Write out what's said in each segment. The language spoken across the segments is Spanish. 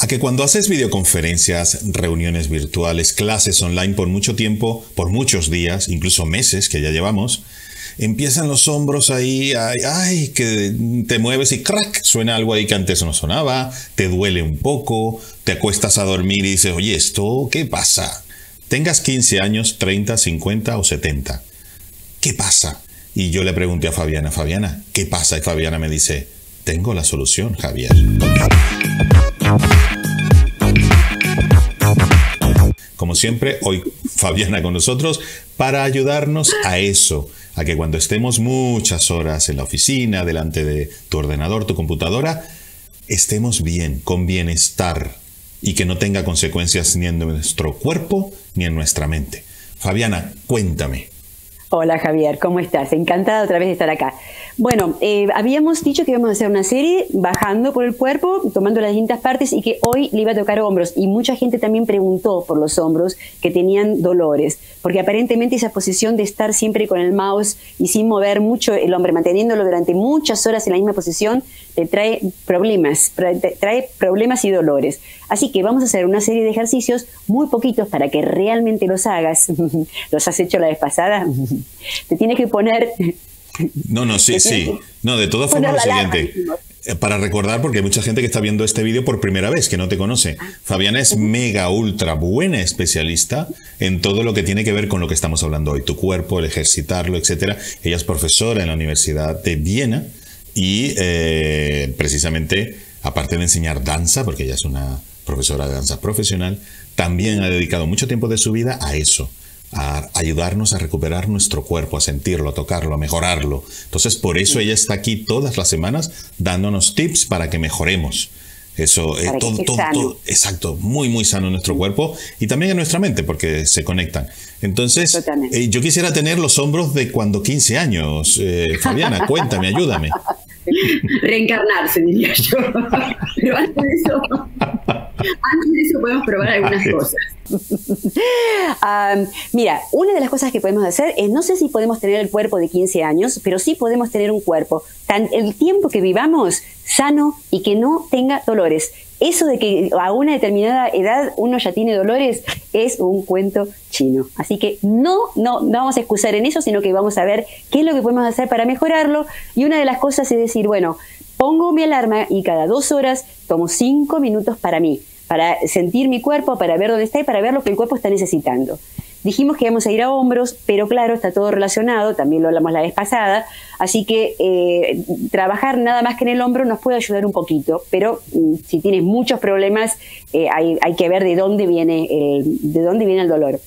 A que cuando haces videoconferencias, reuniones virtuales, clases online por mucho tiempo, por muchos días, incluso meses que ya llevamos, empiezan los hombros ahí, ay, que te mueves y crack, suena algo ahí que antes no sonaba, te duele un poco, te acuestas a dormir y dices, oye, ¿esto qué pasa? Tengas 15 años, 30, 50 o 70. ¿Qué pasa? Y yo le pregunté a Fabiana, Fabiana, ¿qué pasa? Y Fabiana me dice, tengo la solución, Javier. Como siempre, hoy Fabiana con nosotros para ayudarnos a eso, a que cuando estemos muchas horas en la oficina, delante de tu ordenador, tu computadora, estemos bien, con bienestar y que no tenga consecuencias ni en nuestro cuerpo ni en nuestra mente. Fabiana, cuéntame. Hola Javier, ¿cómo estás? Encantada otra vez de estar acá. Bueno, eh, habíamos dicho que íbamos a hacer una serie bajando por el cuerpo, tomando las distintas partes y que hoy le iba a tocar hombros. Y mucha gente también preguntó por los hombros que tenían dolores, porque aparentemente esa posición de estar siempre con el mouse y sin mover mucho el hombre, manteniéndolo durante muchas horas en la misma posición, te trae problemas, trae problemas y dolores. Así que vamos a hacer una serie de ejercicios muy poquitos para que realmente los hagas. ¿Los has hecho la vez pasada? Te tienes que poner... No, no, sí, sí. No, de todas formas lo siguiente. Eh, para recordar, porque hay mucha gente que está viendo este vídeo por primera vez, que no te conoce. Ah. Fabiana es mega, ultra buena especialista en todo lo que tiene que ver con lo que estamos hablando hoy. Tu cuerpo, el ejercitarlo, etcétera. Ella es profesora en la Universidad de Viena y eh, precisamente, aparte de enseñar danza, porque ella es una profesora de danza profesional, también ha dedicado mucho tiempo de su vida a eso, a ayudarnos a recuperar nuestro cuerpo, a sentirlo, a tocarlo, a mejorarlo. Entonces, por eso ella está aquí todas las semanas dándonos tips para que mejoremos. Eso, eh, todo, todo, exacto, muy, muy sano en nuestro cuerpo y también en nuestra mente porque se conectan. Entonces, eh, yo quisiera tener los hombros de cuando 15 años. Eh, Fabiana, cuéntame, ayúdame. Reencarnarse, diría yo. Pero antes de eso, antes de eso podemos probar algunas cosas. mira, una de las cosas que podemos hacer es, no sé si podemos tener el cuerpo de 15 años, pero sí podemos tener un cuerpo, tan, el tiempo que vivamos, sano y que no tenga dolores. Eso de que a una determinada edad uno ya tiene dolores es un cuento chino. Así que no, no, no vamos a excusar en eso, sino que vamos a ver qué es lo que podemos hacer para mejorarlo. Y una de las cosas es decir, bueno, pongo mi alarma y cada dos horas tomo cinco minutos para mí para sentir mi cuerpo, para ver dónde está y para ver lo que el cuerpo está necesitando. Dijimos que íbamos a ir a hombros, pero claro, está todo relacionado, también lo hablamos la vez pasada, así que eh, trabajar nada más que en el hombro nos puede ayudar un poquito, pero mm, si tienes muchos problemas, eh, hay, que ver de dónde viene el, de dónde viene el dolor.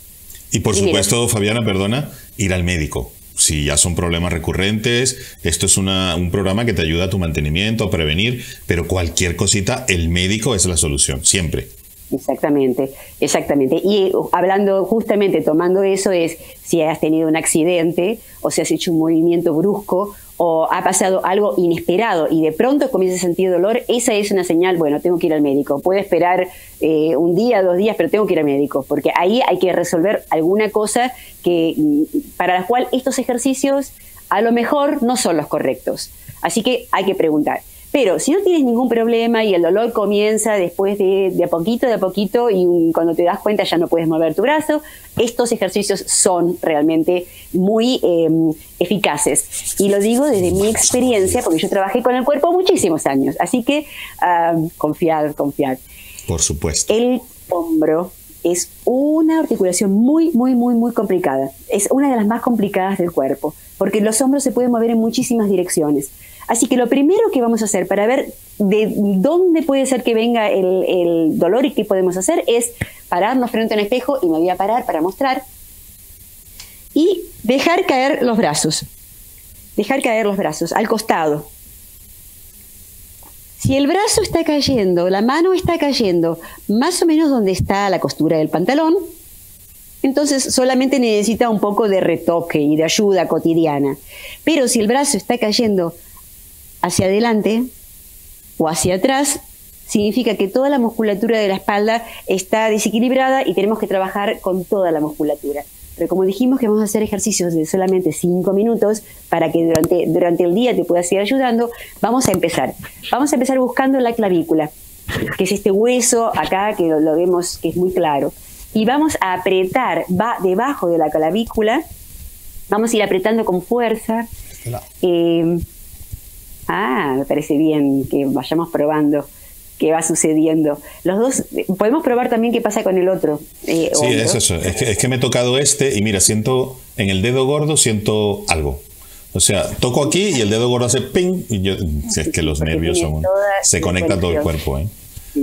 Y por supuesto, Fabiana, perdona, ir al médico si ya son problemas recurrentes, esto es un programa que te ayuda a tu mantenimiento, a prevenir, pero cualquier cosita, el médico es la solución, siempre. Exactamente, exactamente. Y hablando justamente, tomando eso, es si has tenido un accidente o si has hecho un movimiento brusco o ha pasado algo inesperado y de pronto comienza a sentir dolor, esa es una señal, bueno, tengo que ir al médico. Puedo esperar eh, un día, dos días, pero tengo que ir al médico, porque ahí hay que resolver alguna cosa que, mm, para la cual estos ejercicios a lo mejor no son los correctos. Así que hay que preguntar. Pero si no tienes ningún problema y el dolor comienza después de, de a poquito, de a poquito, y cuando te das cuenta ya no puedes mover tu brazo, estos ejercicios son realmente muy em, eficaces. Y lo digo desde mi experiencia, porque yo trabajé con el cuerpo muchísimos años. Así que confiar, confiar. Por supuesto. El hombro es una articulación muy, muy, muy, muy complicada. Es una de las más complicadas del cuerpo, porque los hombros se pueden mover en muchísimas direcciones. Así que lo primero que vamos a hacer para ver de dónde puede ser que venga el, dolor y qué podemos hacer es pararnos frente a un espejo y me voy a parar para mostrar y dejar caer los brazos. Dejar caer los brazos al costado. Si el brazo está cayendo, la mano está cayendo más o menos donde está la costura del pantalón, entonces solamente necesita un poco de retoque y de ayuda cotidiana. Pero si el brazo está cayendo hacia adelante o hacia atrás, significa que toda la musculatura de la espalda está desequilibrada y tenemos que trabajar con toda la musculatura. Pero como dijimos que vamos a hacer ejercicios de solamente 5 minutos para que durante, durante el día te puedas ir ayudando, vamos a empezar. Vamos a empezar buscando la clavícula. que es este hueso acá que lo, vemos que es muy claro. Y vamos a apretar va debajo de la clavícula, vamos a ir apretando con fuerza. Eh, ah, me parece bien que vayamos probando qué va sucediendo. Los dos, podemos probar también qué pasa con el otro. Eh, sí, es eso. Es que, es que me he tocado este y mira, siento en el dedo gordo, siento algo. O sea, toco aquí y el dedo gordo hace ping y yo, es que los nervios son... Se conecta todo el cuerpo, ¿eh?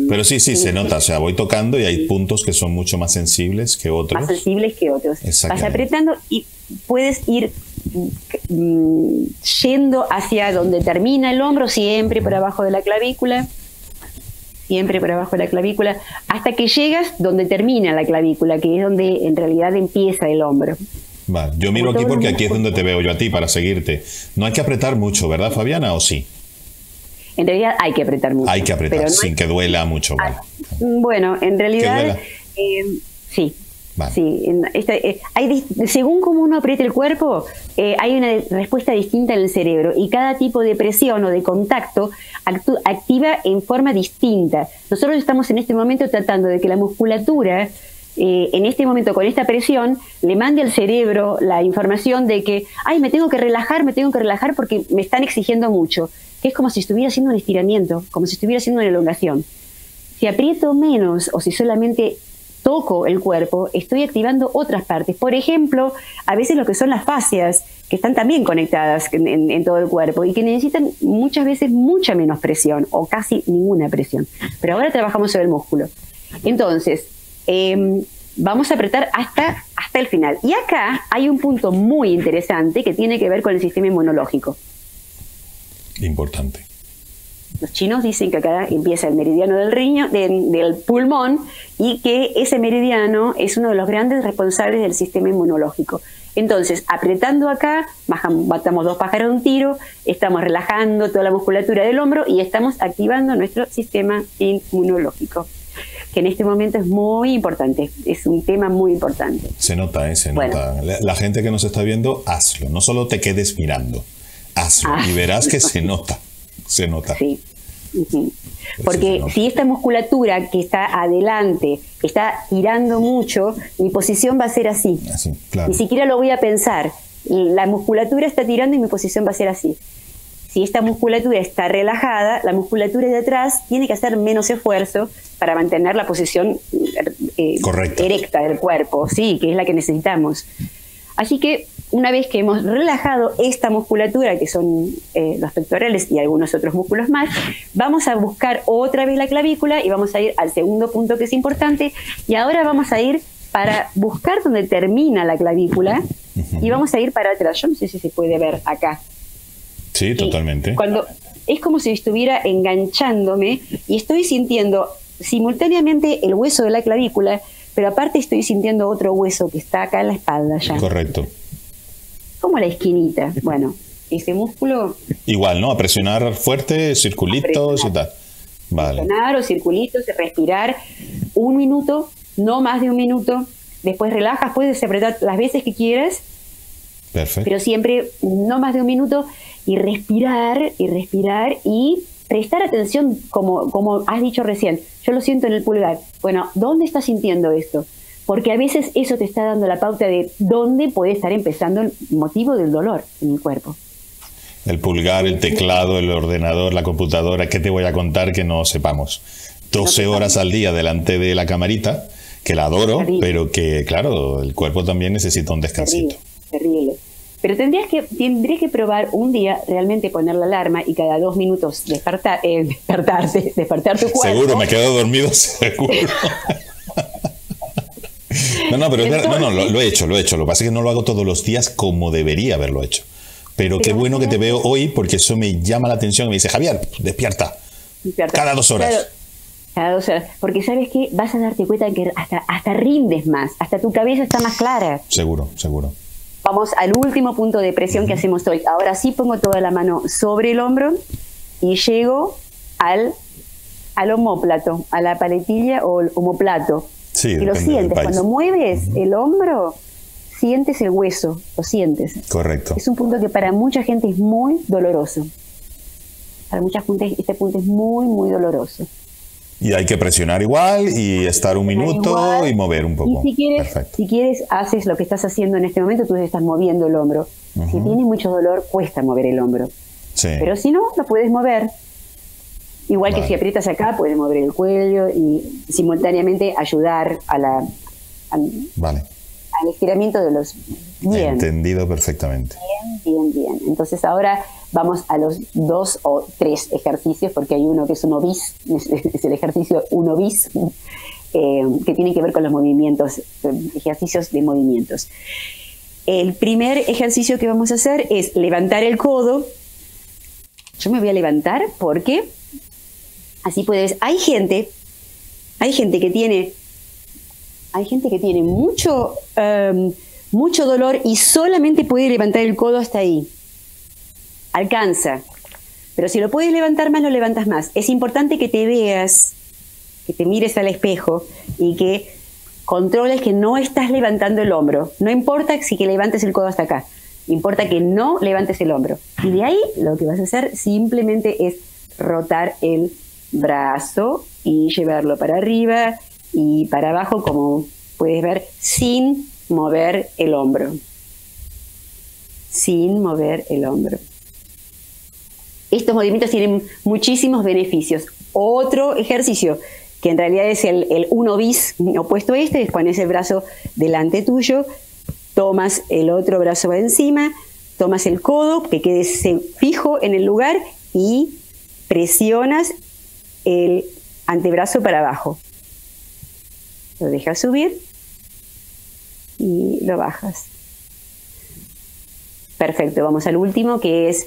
Pero sí, sí, se nota. O sea, voy tocando y hay puntos que son mucho más sensibles que otros. Más sensibles que otros. Vas apretando y puedes ir yendo hacia donde termina el hombro, siempre por abajo de la clavícula. Siempre por abajo de la clavícula, hasta que llegas donde termina la clavícula, que es donde en realidad empieza el hombro. Vale, yo miro aquí porque aquí es donde te veo yo a ti para seguirte. No hay que apretar mucho, ¿verdad, Fabiana? ¿O sí? En realidad hay que apretar mucho. Hay que apretar, sin que duela mucho. Ah, bueno, en realidad eh, sí. Sí, eh, hay, según cómo uno apriete el cuerpo, eh, hay una respuesta distinta en el cerebro y cada tipo de presión o de contacto activa en forma distinta. Nosotros estamos en este momento tratando de que la musculatura eh, en este momento con esta presión le mande al cerebro la información de que, ay, me tengo que relajar, me tengo que relajar porque me están exigiendo mucho, que es como si estuviera haciendo un estiramiento, como si estuviera haciendo una elongación. Si aprieto menos o si solamente toco el cuerpo, estoy activando otras partes. Por ejemplo, a veces lo que son las fascias, que están también conectadas en, todo el cuerpo y que necesitan muchas veces mucha menos presión o casi ninguna presión. Pero ahora trabajamos sobre el músculo. Entonces, Em, vamos a apretar hasta, hasta el final. Y acá hay un punto muy interesante que tiene que ver con el sistema inmunológico. Importante. Los chinos dicen que acá empieza el meridiano del riño, del pulmón, y que ese meridiano es uno de los grandes responsables del sistema inmunológico. Entonces, apretando acá, matamos dos pájaros de un tiro, estamos relajando toda la musculatura del hombro y estamos activando nuestro sistema inmunológico que en este momento es muy importante, es un tema muy importante. Se nota, ¿eh? se nota. La, gente que nos está viendo, hazlo, no solo te quedes mirando, hazlo y verás que se nota, se nota. Sí. Porque si esta musculatura que está adelante está girando mucho, mi posición va a ser así. así Ni siquiera lo voy a pensar. La musculatura está tirando y mi posición va a ser así. Si esta musculatura está relajada, la musculatura de atrás tiene que hacer menos esfuerzo para mantener la posición eh, erecta del cuerpo, sí, que es la que necesitamos. Así que una vez que hemos relajado esta musculatura, que son eh, los pectorales y algunos otros músculos más, vamos a buscar otra vez la clavícula y vamos a ir al segundo punto que es importante. Y ahora vamos a ir para buscar donde termina la clavícula y vamos a ir para atrás. Yo no sé si se puede ver acá. Sí, totalmente. Cuando es como si estuviera enganchándome y estoy sintiendo simultáneamente el hueso de la clavícula, pero aparte estoy sintiendo otro hueso que está acá en la espalda ya. Correcto. Como la esquinita. Bueno, ese músculo. Igual, ¿no? A presionar fuerte, circulitos y tal. Vale. Presionar o circulitos, respirar un minuto, no más de un minuto. Después relajas, puedes apretar las veces que quieras. Perfecto. Pero siempre no más de un minuto y respirar y respirar y prestar atención, como, como has dicho recién, yo lo siento en el pulgar. Bueno, ¿dónde estás sintiendo esto? Porque a veces eso te está dando la pauta de dónde puede estar empezando el motivo del dolor en el cuerpo. El pulgar, el teclado, el ordenador, la computadora, ¿qué te voy a contar que no sepamos? 12 horas al día delante de la camarita, que la adoro, pero que, claro, el cuerpo también necesita un descansito. terrible. Pero tendrías que, tendrías que probar un día realmente poner la alarma y cada dos minutos despertar, eh, despertarte, despertar tu cuerpo. Seguro, me quedo dormido, seguro. No, no, pero no, no, lo, he hecho, lo he hecho. Lo que pasa es que no lo hago todos los días como debería haberlo hecho. Pero, qué bueno que te veo hoy porque eso me llama la atención y me dice, Javier, despierta. Cada dos horas. cada dos horas. Porque sabes que vas a darte cuenta que hasta, hasta rindes más, hasta tu cabeza está más clara. Seguro, seguro. Vamos al último punto de presión que hacemos hoy. Ahora sí pongo toda la mano sobre el hombro y llego al, al homóplato, a la paletilla o el homoplato. Sí, y lo sientes. Cuando mueves el hombro, sientes el hueso, lo sientes. Correcto. Es un punto que para mucha gente es muy doloroso. Para mucha gente este punto es muy, muy doloroso. Y hay que presionar igual y estar un minuto y mover un poco. Y si quieres, si quieres, haces lo que estás haciendo en este momento, tú estás moviendo el hombro. Si tienes mucho dolor, cuesta mover el hombro. Pero si no, lo puedes mover. Igual que si aprietas acá, puedes mover el cuello y simultáneamente ayudar a la, vale. al estiramiento de los... Bien. Entendido perfectamente. Bien, bien, bien. Entonces ahora vamos a los dos o tres ejercicios, porque hay uno que es uno bis, es el ejercicio uno bis, eh, que tiene que ver con los movimientos, ejercicios de movimientos. El primer ejercicio que vamos a hacer es levantar el codo. Yo me voy a levantar porque así puedes. Hay gente, hay gente que tiene, hay gente que tiene mucho, em, mucho dolor y solamente puede levantar el codo hasta ahí alcanza. Pero si lo puedes levantar más, lo levantas más. Es importante que te veas, que te mires al espejo y que controles que no estás levantando el hombro. No importa si que levantes el codo hasta acá. Importa que no levantes el hombro. Y de ahí lo que vas a hacer simplemente es rotar el brazo y llevarlo para arriba y para abajo, como puedes ver, sin mover el hombro. Sin mover el hombro. Estos movimientos tienen muchísimos beneficios. Otro ejercicio que en realidad es el, el uno bis opuesto a este, es pones el brazo delante tuyo, tomas el otro brazo encima, tomas el codo, que quede fijo en el lugar y presionas el antebrazo para abajo. Lo dejas subir y lo bajas. Perfecto, vamos al último que es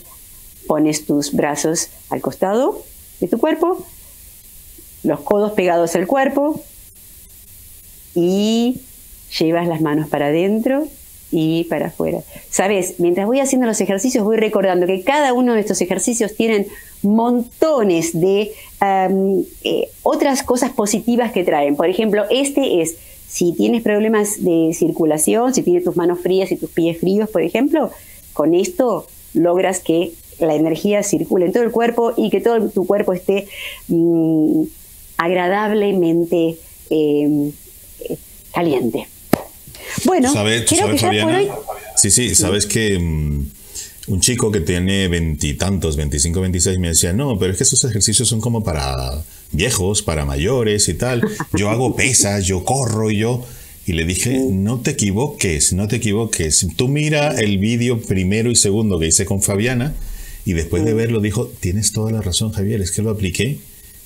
Pones tus brazos al costado de tu cuerpo, los codos pegados al cuerpo y llevas las manos para adentro y para afuera. Sabes, mientras voy haciendo los ejercicios voy recordando que cada uno de estos ejercicios tienen montones de eh, otras cosas positivas que traen. Por ejemplo, este es, si tienes problemas de circulación, si tienes tus manos frías y tus pies fríos, por ejemplo, con esto logras que la energía circule en todo el cuerpo y que todo tu cuerpo esté mm, agradablemente em, caliente. Bueno, ¿sabes, creo que Sí, sí, sabes que mm, un chico que tiene veintitantos, 25, 26, me decía, no, pero es que esos ejercicios son como para viejos, para mayores y tal. Yo hago pesas, yo corro y yo... Y le dije, no te equivoques, no te equivoques. Tú mira el vídeo primero y segundo que hice con Fabiana y después de verlo dijo, tienes toda la razón Javier, es que lo apliqué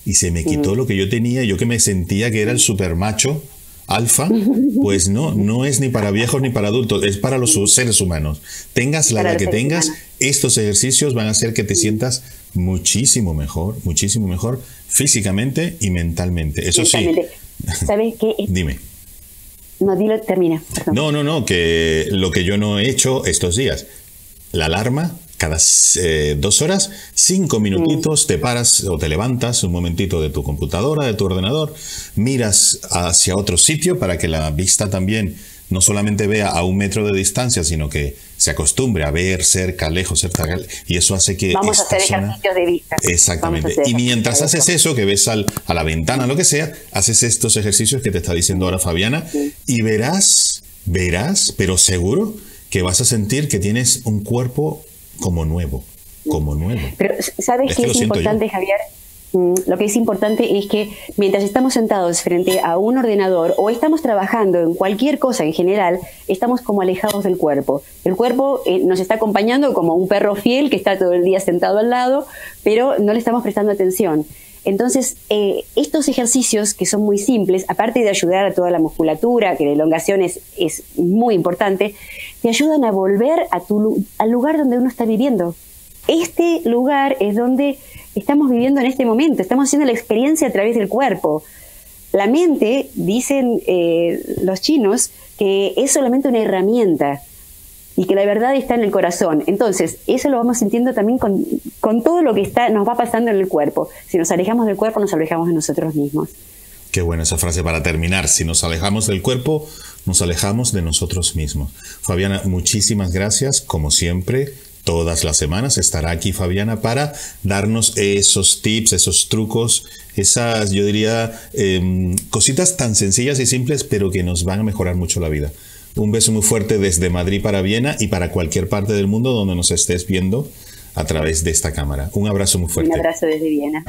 y se me quitó lo que yo tenía, yo que me sentía que era el super macho alfa, pues no, no es ni para viejos ni para adultos, es para los seres humanos. Tengas la edad que tengas, estos ejercicios van a hacer que te sientas muchísimo mejor, muchísimo mejor físicamente y mentalmente. Eso sí. ¿Sabes qué? Dime. No, dilo, termina. No, no, no, que lo que yo no he hecho estos días, la alarma cada eh, dos horas, cinco minutitos, te paras o te levantas un momentito de tu computadora, de tu ordenador, miras hacia otro sitio para que la vista también no solamente vea a un metro de distancia, sino que se acostumbre a ver cerca, lejos, cerca, y eso hace que... Vamos a hacer ejercicios de vista. Exactamente. Y mientras haces eso, que ves al, a la ventana, lo que sea, haces estos ejercicios que te está diciendo ahora Fabiana, y verás, verás, pero seguro que vas a sentir que tienes un cuerpo como nuevo, como nuevo. Pero ¿sabes qué es importante, Javier? Mm, lo que es importante es que mientras estamos sentados frente a un ordenador o estamos trabajando en cualquier cosa en general, estamos como alejados del cuerpo. El cuerpo eh, nos está acompañando como un perro fiel que está todo el día sentado al lado, pero no le estamos prestando atención. Entonces, eh, estos ejercicios que son muy simples, aparte de ayudar a toda la musculatura, que la elongación es, es muy importante, te ayudan a volver a tu, al lugar donde uno está viviendo. Este lugar es donde estamos viviendo en este momento, estamos haciendo la experiencia a través del cuerpo. La mente, dicen eh, los chinos, que es solamente una herramienta y que la verdad está en el corazón. Entonces, eso lo vamos sintiendo también con, con, todo lo que está, nos va pasando en el cuerpo. Si nos alejamos del cuerpo, nos alejamos de nosotros mismos. Qué buena esa frase para terminar. Si nos alejamos del cuerpo, nos alejamos de nosotros mismos. Fabiana, muchísimas gracias, como siempre. Todas las semanas estará aquí Fabiana para darnos esos tips, esos trucos, esas, yo diría, em, cositas tan sencillas y simples, pero que nos van a mejorar mucho la vida. Un beso muy fuerte desde Madrid para Viena y para cualquier parte del mundo donde nos estés viendo a través de esta cámara. Un abrazo muy fuerte. Un abrazo desde Viena.